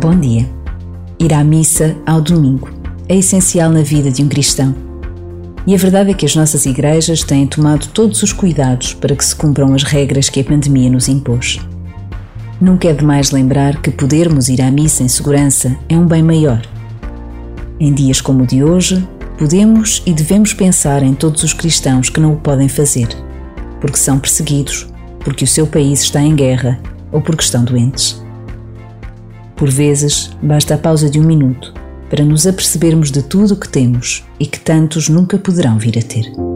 Bom dia. Ir à missa ao domingo é essencial na vida de um cristão. E a verdade é que as nossas igrejas têm tomado todos os cuidados para que se cumpram as regras que a pandemia nos impôs. Nunca é demais lembrar que podermos ir à missa em segurança é um bem maior. Em dias como o de hoje, podemos e devemos pensar em todos os cristãos que não o podem fazer, porque são perseguidos, porque o seu país está em guerra ou porque estão doentes. Por vezes, basta a pausa de um minuto para nos apercebermos de tudo o que temos e que tantos nunca poderão vir a ter.